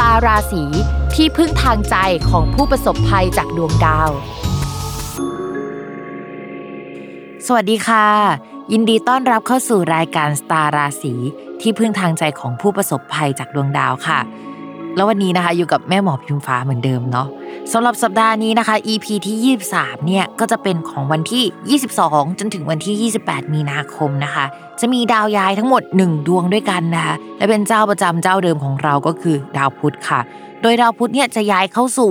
ตาราศีที่พึ่งทางใจของผู้ประสบภัยจากดวงดาว สวัสดีค่ะ ยินดีต้อนรับเข้าสู่รายการสตาร์ราศีที่พึ่งทางใจของผู้ประสบภัยจากดวงดาวค่ะ แล้ววันนี้นะคะอยู่กับแม่หมอพิมฟ้าเหมือนเดิมเนาะ สำหรับสัปดาห์นี้นะคะ EP ที่ 23 เนี่ย ก็จะเป็นของวันที่ 22 จนถึงวันที่ 28 มีนาคมนะคะ จะมีดาวย้ายทั้งหมด 1 ดวงด้วยกันนะคะ และเป็นเจ้าประจำเจ้าเดิมของเราก็คือดาวพุธค่ะ โดยดาวพุธเนี่ยจะย้ายเข้าสู่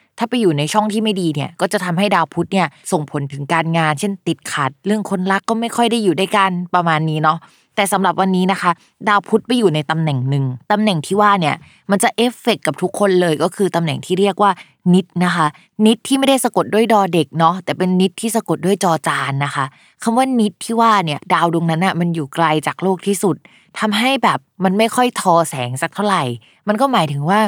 ถ้าไปอยู่ในช่องที่ไม่ดีเนี่ยก็จะทำให้ดาวพุธเนี่ยส่งผลถึงการงาน เช่นติดขัด เรื่องคนรักก็ไม่ค่อยได้อยู่ด้วยกันประมาณนี้เนาะ แต่สำหรับวันนี้นะคะ ดาวพุธไปอยู่ในตำแหน่งหนึ่งตำแหน่งที่ว่าเนี่ยมันจะเอฟเฟกกับทุกคนเลยก็คือตำแหน่งที่เรียกว่านิดนะคะ นิดที่ไม่ได้สะกดด้วยดอเด็กเนาะแต่เป็นนิดที่สะกดด้วยจอจานนะคะคำว่านิดที่ว่าเนี่ยดาวดวงนั้นอะมันอยู่ไกลจากโลกที่สุดทำให้แบบมันไม่ค่อยทอแสงสักเท่าไหร่ มันก็หมายถึงว่า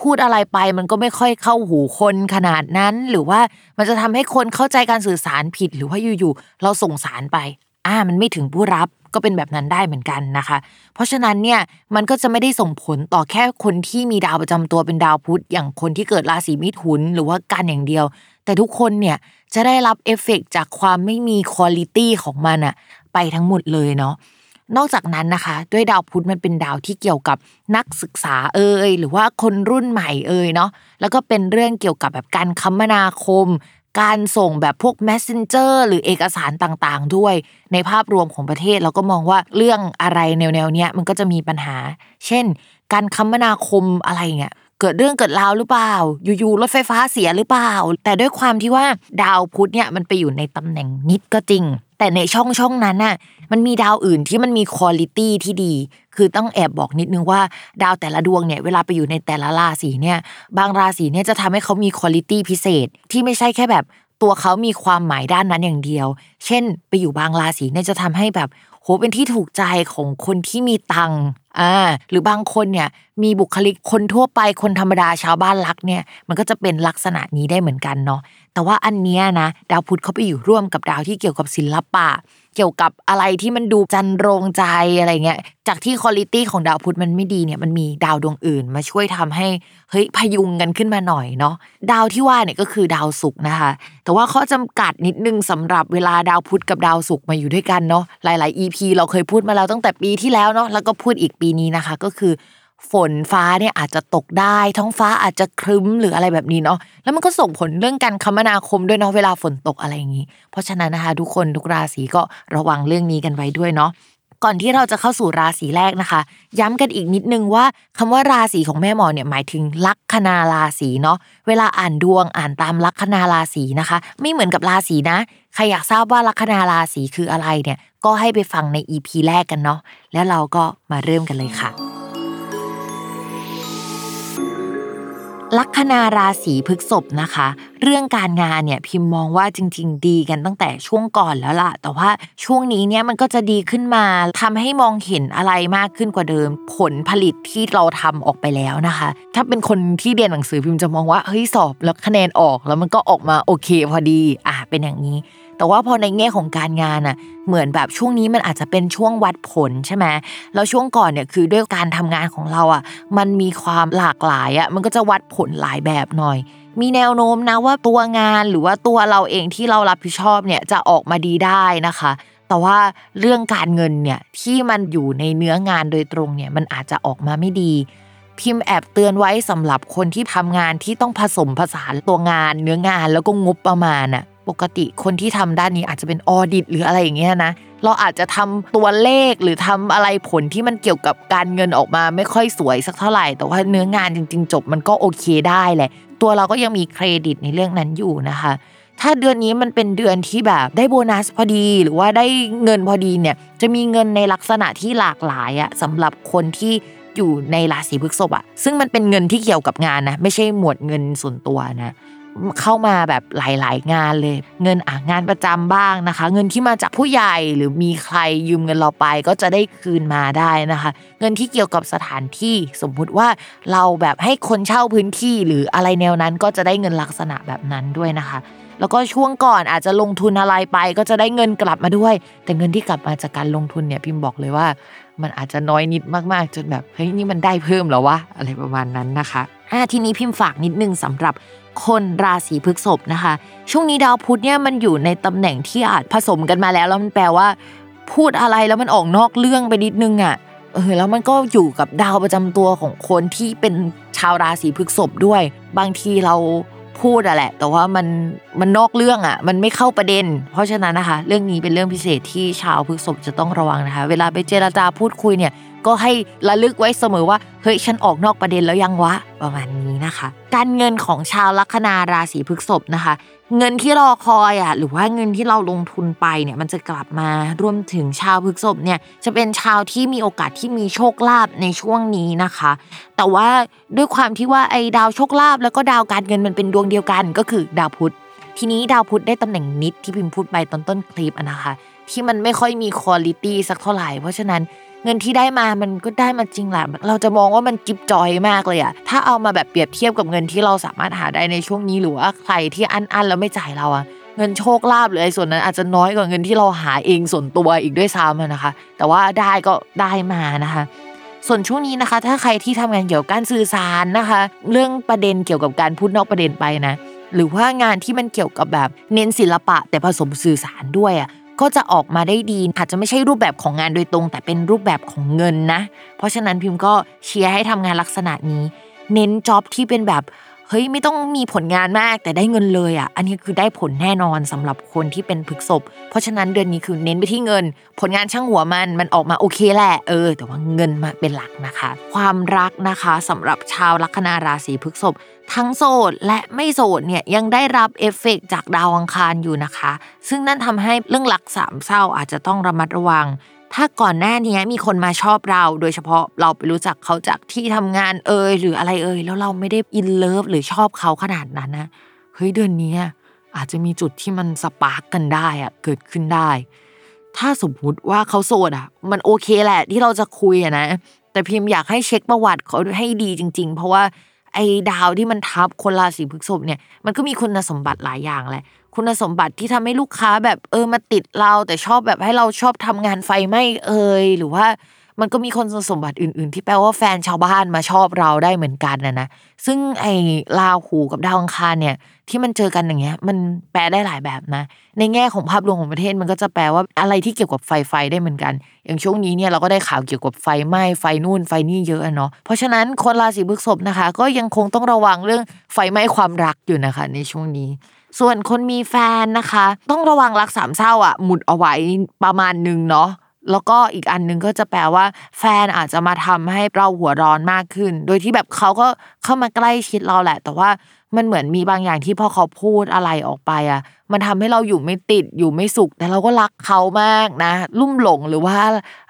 พูดอะไรไปมันก็ไม่ค่อยเข้าหูคนขนาดนั้น หรือว่ามันจะทำให้คนเข้าใจการสื่อสารผิดหรือว่าอยู่ๆเราส่งสารไป อ่ามันไม่ถึงผู้รับก็เป็นแบบนั้นได้เหมือนกันนะคะ เพราะฉะนั้นเนี่ยมันก็จะไม่ได้ส่งผลต่อแค่คนที่มีดาวประจำตัวเป็นดาวพุธอย่างคนที่เกิดราศีมิถุนหรือว่ากันอย่างเดียว แต่ทุกคนเนี่ยจะได้รับเอฟเฟกจากความไม่มีคุณลิตี้ของมันอะไปทั้งหมดเลยเนาะนอกจากนั้นนะคะ ด้วยดาวพุธมันเป็นดาวที่เกี่ยวกับนักศึกษาเอ่ยหรือว่าคนรุ่นใหม่เอ่ยเนาะแล้วก็เป็นเรื่องเกี่ยวกับแบบการคมนาคม การส่งแบบพวก messenger หรือเอกสารต่างๆ ด้วย ในภาพรวมของประเทศเราก็มองว่าเรื่องอะไรแนวๆเนี้ยมันก็จะมีปัญหา เช่น การคมนาคมอะไรเงี้ย เกิดเรื่องเกิดราวหรือเปล่า อยู่ๆรถไฟฟ้าเสียหรือเปล่า แต่ด้วยความที่ว่าดาวพุธเนี่ยมันไปอยู่ในตำแหน่งนิดก็จริง แต่ในช่องช่องนั้นน่ะมันมีดาวอื่นที่มันมีคุณลิตี้ที่ดี คือต้องแอบบอกนิดนึงว่าดาวแต่ละดวงเนี่ยเวลาไปอยู่ในแต่ละราศีเนี่ย บางราศีเนี่ยจะทำให้เขามีคุณลิตี้พิเศษ ที่ไม่ใช่แค่แบบตัวเขามีความหมายด้านนั้นอย่างเดียว เช่น ไปอยู่บางราศีเนี่ยจะทำให้แบบโหเป็นที่ถูกใจของคนที่มีตังค์ อ่าหรือบางคนเนี่ยมีบุคลิกคนทั่วไปคนธรรมดาชาวบ้านรักเนี่ยมันก็จะเป็นลักษณะนี้ได้เหมือนกันเนาะแต่ว่าอันเนี้ยนะดาวพุธเขาไปอยู่ร่วมกับดาวที่เกี่ยวกับศิลปะ เกี่ยวกับอะไรที่มันดูจันโรงใจอะไรเงี้ยจากที่คุณลิตี้ของดาวพุธมันไม่ดีเนี่ยมันมีดาวดวงอื่น มาช่วยทำให้เฮ้ยพยุงกันขึ้นมาหน่อยเนาะดาวที่ว่าเนี่ยก็คือดาวศุกร์นะคะ แต่ว่าข้อจำกัดนิดนึงสำหรับเวลาดาวพุธกับดาวศุกร์มาอยู่ด้วยกันเนาะหลาย ๆ EP เราเคยพูดมาแล้วตั้งแต่ปีที่แล้วเนาะแล้วก็พูดอีกปีนี้นะคะ ก็คือ ฝนฟ้าเนี่ยอาจจะตกได้ ท้องฟ้าอาจจะครึ้มหรืออะไรแบบนี้เนาะแล้วมันก็ส่งผลเรื่องการคมนาคมด้วยเนาะเวลาฝนตกอะไรอย่างนี้ เพราะฉะนั้นนะคะ ทุกคนทุกราศีก็ระวังเรื่องนี้กันไว้ด้วยเนาะ ก่อนที่เราจะเข้าสู่ราศีแรกนะคะ ย้ำกันอีกนิดนึงว่าคำว่าราศีของแม่หมอเนี่ยหมายถึงลัคนาราศีเนาะเวลาอ่านดวงอ่านตามลัคนาราศีนะคะ ไม่เหมือนกับราศีนะใครอยากทราบว่าลัคนาราศีคืออะไรเนี่ยก็ให้ไปฟังใน EP แรกกันเนาะแล้วเราก็มาเริ่มกันเลยค่ะลัคนาราศีพฤกษภนะคะ เรื่องการงานเนี่ยพิมพ์มองว่าจริง ๆ ดีกันตั้งแต่ช่วงก่อนแล้วล่ะ แต่ว่าช่วงนี้เนี่ยมันก็จะดีขึ้นมาทำให้มองเห็นอะไรมากขึ้นกว่าเดิม ผลผลิตที่เราทำออกไปแล้วนะคะ ถ้าเป็นคนที่เรียนหนังสือพิมพ์จะมองว่าเฮ้ยสอบแล้วคะแนนออกแล้วมันก็ออกมาโอเคพอดีอะเป็นอย่างนี้ แต่แต่ว่าพอในแง่ของการงานอะเหมือนแบบช่วงนี้มันอาจจะเป็นช่วงวัดผลใช่ไหมแล้วช่วงก่อนเนี่ยคือด้วยการทำงานของเราอะมันมีความหลากหลายอะมันก็จะวัดผลหลายแบบหน่อย มีแนวโน้มนะว่าตัวงานหรือว่าตัวเราเองที่เรารับผิดชอบเนี่ยจะออกมาดีได้นะคะ แต่ว่าเรื่องการเงินเนี่ยที่มันอยู่ในเนื้องานโดยตรงเนี่ยมันอาจจะออกมาไม่ดี พิมพ์แอบเตือนไว้สำหรับคนที่ทำงานที่ต้องผสมผสานตัวงานเนื้องานแล้วก็งบประมาณอะปกติคนที่ทำด้านนี้อาจจะเป็นออดิตหรืออะไรอย่างเงี้ยนะเราอาจจะทำตัวเลขหรือทำอะไรผลที่มันเกี่ยวกับการเงินออกมาไม่ค่อยสวยสักเท่าไหร่ แต่ว่าเนื้องานจริง ๆ จบมันก็โอเคได้แหละ ตัวเราก็ยังมีเครดิตในเรื่องนั้นอยู่นะคะ ถ้าเดือนนี้มันเป็นเดือนที่แบบได้โบนัสพอดีหรือว่าได้เงินพอดีเนี่ยจะมีเงินในลักษณะที่หลากหลายอะสำหรับคนที่อยู่ในราศีพฤษภอะซึ่งมันเป็นเงินที่เกี่ยวกับงานนะไม่ใช่หมวดเงินส่วนตัวนะ เข้ามาแบบหลาย ๆ งานเลย เงินอะงานประจำบ้างนะคะ เงินที่มาจากผู้ใหญ่หรือมีใครยืมเงินเราไปก็จะได้คืนมาได้นะคะ เงินที่เกี่ยวกับสถานที่สมมุติว่าเราแบบให้คนเช่าพื้นที่หรืออะไรแนวนั้นก็จะได้เงินลักษณะแบบนั้นด้วยนะคะ แล้วก็ช่วงก่อนอาจจะลงทุนอะไรไป ก็จะได้เงินกลับมาด้วย แต่เงินที่กลับมาจากการลงทุนเนี่ยพิมพ์บอกเลยว่า มันอาจจะน้อยนิดมากๆจนแบบเฮ้ยนี่มันได้เพิ่มแล้วะอะไรประมาณนั้นนะคะอ่าทีนี้พิมพ์ฝากนิดนึงสำหรับ คนราศีพฤษภนะคะ ช่วงนี้ดาวพุธเนี่ยมันอยู่ในตำแหน่งที่อาจผสมกันมาแล้วแล้วมันแปลว่า พูดอะไรแล้วมันออกนอกเรื่องไปนิดนึงอะเออแล้วมันก็อยู่กับดาวประจำตัวของคนที่เป็นชาวราศีพฤษภด้วย บางทีเราพูดอะแหละ แต่ว่ามันมันนอกเรื่องอะมันไม่เข้าประเด็น เพราะฉะนั้นนะคะ เรื่องนี้เป็นเรื่องพิเศษที่ชาวพฤษภจะต้องระวังนะคะ เวลาไปเจราจาพูดคุยเนี่ย ก็ให้ระลึกไว้เสมอว่าเฮ้ยฉันออกนอกประเด็นแล้วยังวะประมาณนี้นะคะ การเงินของชาวลัคนาราศีพฤษภนะคะ เงินที่รอคอยอะหรือว่าเงินที่เราลงทุนไปเนี่ยมันจะกลับมารวมถึงชาวพฤษภเนี่ยจะเป็นชาวที่มีโอกาสที่มีโชคลาภในช่วงนี้นะคะ แต่ว่าด้วยความที่ว่าไอ้ดาวโชคลาภแล้วก็ดาวการเงินมันเป็นดวงเดียวกันก็คือดาวพุธทีนี้ดาวพุธได้ตำแหน่งนิดที่พิมพ์พูดไปตอนต้นคลิปนะคะ ที่มันไม่ค่อยมีคุณลิตี้สักเท่าไหร่เพราะฉะนั้น เงินที่ได้มามันก็ได้มาจริงแหละเราจะมองว่ามันจิบจอยมากเลยอะถ้าเอามาแบบเปรียบเทียบกับเงินที่เราสามารถหาได้ในช่วงนี้หรือว่าใครที่อันอันแล้วไม่จ่ายเราอะเงินโชคลาภหรือไอ้ส่วนนั้นอาจจะน้อยกว่าเงินที่เราหาเองส่วนตัวอีกด้วยซ้ำนะคะ แต่ว่าได้ก็ได้มานะคะส่วนช่วงนี้นะคะ ถ้าใครที่ทำงานเกี่ยวกับการสื่อสารนะคะ เรื่องประเด็นเกี่ยวกับการพูดนอกประเด็นไปนะ หรือว่างานที่มันเกี่ยวกับแบบเน้นศิลปะแต่ผสมสื่อสารด้วยอะ ก็จะออกมาได้ดี อาจจะไม่ใช่รูปแบบของงานโดยตรง แต่เป็นรูปแบบของเงินนะ เพราะฉะนั้นพิมพ์ก็เชียร์ให้ทำงานลักษณะนี้ เน้นจ็อบที่เป็นแบบ เฮ้ยไม่ต้องมีผลงานมากแต่ได้เงินเลยอะ อันนี้คือได้ผลแน่นอนสำหรับคนที่เป็นพฤกษบเพราะฉะนั้นเดือนนี้คือเน้นไปที่เงิน ผลงานช่างหัวมันมันออกมาโอเคแหละเออ แต่ว่าเงินมาเป็นหลักนะคะ ความรักนะคะสำหรับชาวลัคนาราศีพฤกษภทั้งโสดและไม่โสดเนี่ยยังได้รับเอฟเฟกจากดาวอังคารอยู่นะคะ ซึ่งนั่นทำให้เรื่องหลักสามเศร้าอาจจะต้องระมัดระวัง ถ้าก่อนหน้านี้มีคนมาชอบเรา โดยเฉพาะเราไปรู้จักเขาจากที่ทำงานเอ่ยหรืออะไรเอ่ยแล้วเราไม่ได้อินเลิฟหรือชอบเขาขนาดนั้นนะเฮ้ยเดือนนี้อาจจะมีจุดที่มันสปาร์กกันได้อะเกิดขึ้นได้ ถ้าสมมติว่าเขาโสดอะ มันโอเคแหละที่เราจะคุยอะนะ แต่พิมพ์อยากให้เช็คประวัติเขาให้ดีจริง ๆ เพราะว่าไอ้ดาวที่มันทับคนราศีพฤษภเนี่ยมันก็มีคุณสมบัติหลายอย่างแหละ คุณสมบัติที่ทำให้ลูกค้าแบบเออมาติดเรา แต่ชอบแบบให้เราชอบทำงานไฟไหม้เอ่ยหรือว่ามันก็มีคุณสมบัติอื่น ๆ ที่แปลว่าแฟนชาวบ้านมาชอบเราได้เหมือนกันนะนะซึ่งไอ้ลาหูกับดาวอังคารเนี่ย ที่มันเจอกันอย่างเงี้ย มันแปลได้หลายแบบนะ ในแง่ของภาพรวมของประเทศมันก็จะแปลว่าอะไรที่เกี่ยวกับไฟไฟได้เหมือนกัน อย่างช่วงนี้เนี่ยเราก็ได้ข่าวเกี่ยวกับไฟไหม้ไฟนู่นไฟนี่เยอะเนาะเพราะฉะนั้นคนราศีพฤษภนะคะ ก็ยังคงต้องระวังเรื่องไฟไหม้ความรักอยู่นะคะ ในช่วงนี้ ส่วนคนมีแฟนนะคะ ต้องระวังรักสามเศร้าอะหมุดเอาไว้ประมาณนึงเนาะแล้วก็อีกอันนึงก็จะแปลว่า แฟนอาจจะมาทำให้เราหัวร้อนมากขึ้น โดยที่แบบเขาก็เข้ามาใกล้ชิดเราแหละ แต่ว่ามันเหมือนมีบางอย่างที่พอเขาพูดอะไรออกไปอะ มันทำให้เราอยู่ไม่ติดอยู่ไม่สุข แต่เราก็รักเขามากนะ ลุ่มหลงหรือว่า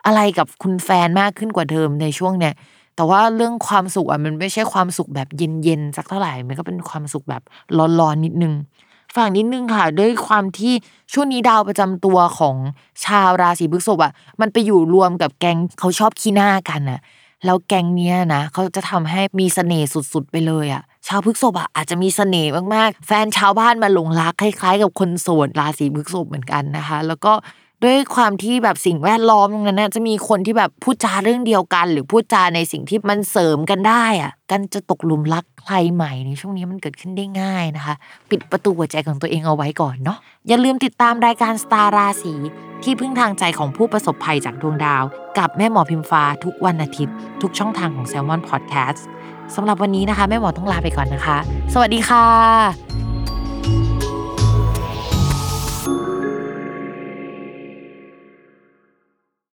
อะไรกับคุณแฟนมากขึ้นกว่าเดิมในช่วงเนี้ยแต่ว่าเรื่องความสุขอะมันไม่ใช่ความสุขแบบเย็นๆสักเท่าไหร่มันก็เป็นความสุขแบบร้อนๆนิดนึง ฝั่งนิดนึงค่ะ ด้วยความที่ช่วงนี้ดาวประจำตัวของชาวราศีพฤษภอะ มันไปอยู่รวมกับแก๊งเขาชอบขี้หน้ากันอะ แล้วแก๊งเนี้ยนะเขาจะทำให้มีเสน่ห์สุดๆไปเลยอะ ชาวพฤษภอะอาจจะมีเสน่ห์มากๆ แฟนชาวบ้านมาหลงรักคล้าย ๆ กับคนโสดราศีพฤษภเหมือนกันนะคะ แล้วก็ด้วยความที่แบบสิ่งแวดล้อมตรงนั้นนะจะมีคนที่แบบพูดจาเรื่องเดียวกัน หรือพูดจาในสิ่งที่มันเสริมกันได้อะ กันจะตกหลุมรัก ใครใหม่ในช่วงนี้มันเกิดขึ้นได้ง่ายนะคะ ปิดประตูหัวใจของตัวเองเอาไว้ก่อนเนาะอย่าลืมติดตามรายการสตาร์ราศีที่พึ่งทางใจของผู้ประสบภัยจากดวงดาว กับแม่หมอพิมฟ้าทุกวันอาทิตย์ ทุกช่องทางของ s ซ l m o n Podcast สำหรับวันนี้นะคะ แม่หมอต้องลาไปก่อนนะคะ สวัสดีค่ะ